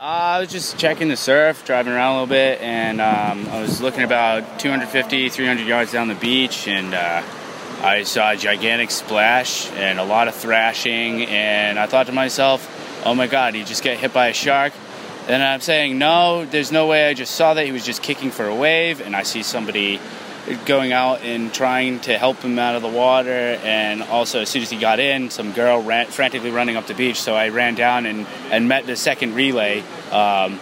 Uh, I was just checking the surf, driving around a little bit, and um, I was looking about 250, 300 yards down the beach, and uh, I saw a gigantic splash and a lot of thrashing, and I thought to myself, oh my god, he just got hit by a shark? And I'm saying, no, there's no way I just saw that. He was just kicking for a wave, and I see somebody going out and trying to help him out of the water. And also, as soon as he got in, some girl ran frantically running up the beach. So I ran down and, and met the second relay. Um,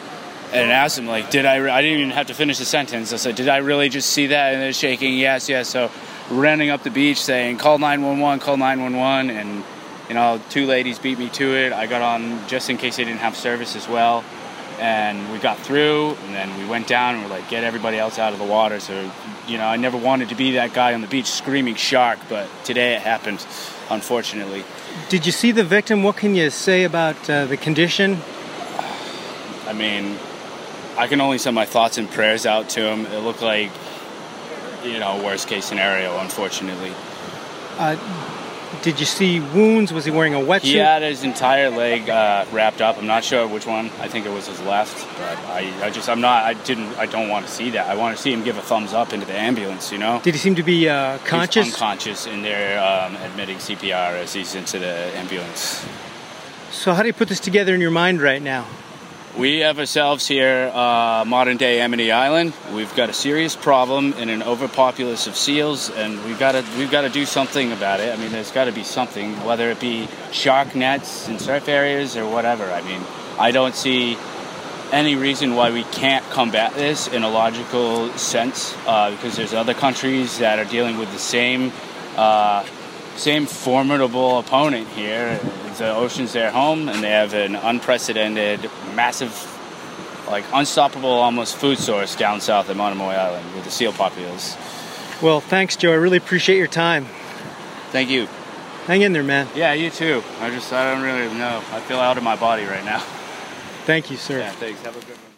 and asked him, like, did I? I didn't even have to finish the sentence. I said, did I really just see that? And they're shaking, yes, yes. So running up the beach saying, call 911, call 911. And, you know, two ladies beat me to it. I got on just in case they didn't have service as well and we got through and then we went down and we're like get everybody else out of the water. So you know i never wanted to be that guy on the beach screaming shark but today it happened unfortunately. Did you see the victim? What can you say about uh, the condition? I mean i can only send my thoughts and prayers out to him. It looked like you know worst case scenario unfortunately. Uh, did you see wounds? Was he wearing a wetsuit? He had his entire leg uh, wrapped up. I'm not sure which one. I think it was his left. But I, I just, I'm not. I didn't. I don't want to see that. I want to see him give a thumbs up into the ambulance. You know. Did he seem to be uh, conscious? He's unconscious, and they're um, admitting CPR as he's into the ambulance. So how do you put this together in your mind right now? We have ourselves here uh, modern day Amity Island. We've got a serious problem in an overpopulace of seals, and we've got to we've got to do something about it. I mean, there's got to be something, whether it be shark nets in surf areas or whatever. I mean, I don't see any reason why we can't combat this in a logical sense, uh, because there's other countries that are dealing with the same. Uh, same formidable opponent here. The ocean's their home, and they have an unprecedented, massive, like unstoppable, almost food source down south at Monomoy Island with the seal populace. Well, thanks, Joe. I really appreciate your time. Thank you. Hang in there, man. Yeah, you too. I just, I don't really know. I feel out of my body right now. Thank you, sir. Yeah, thanks. Have a good one.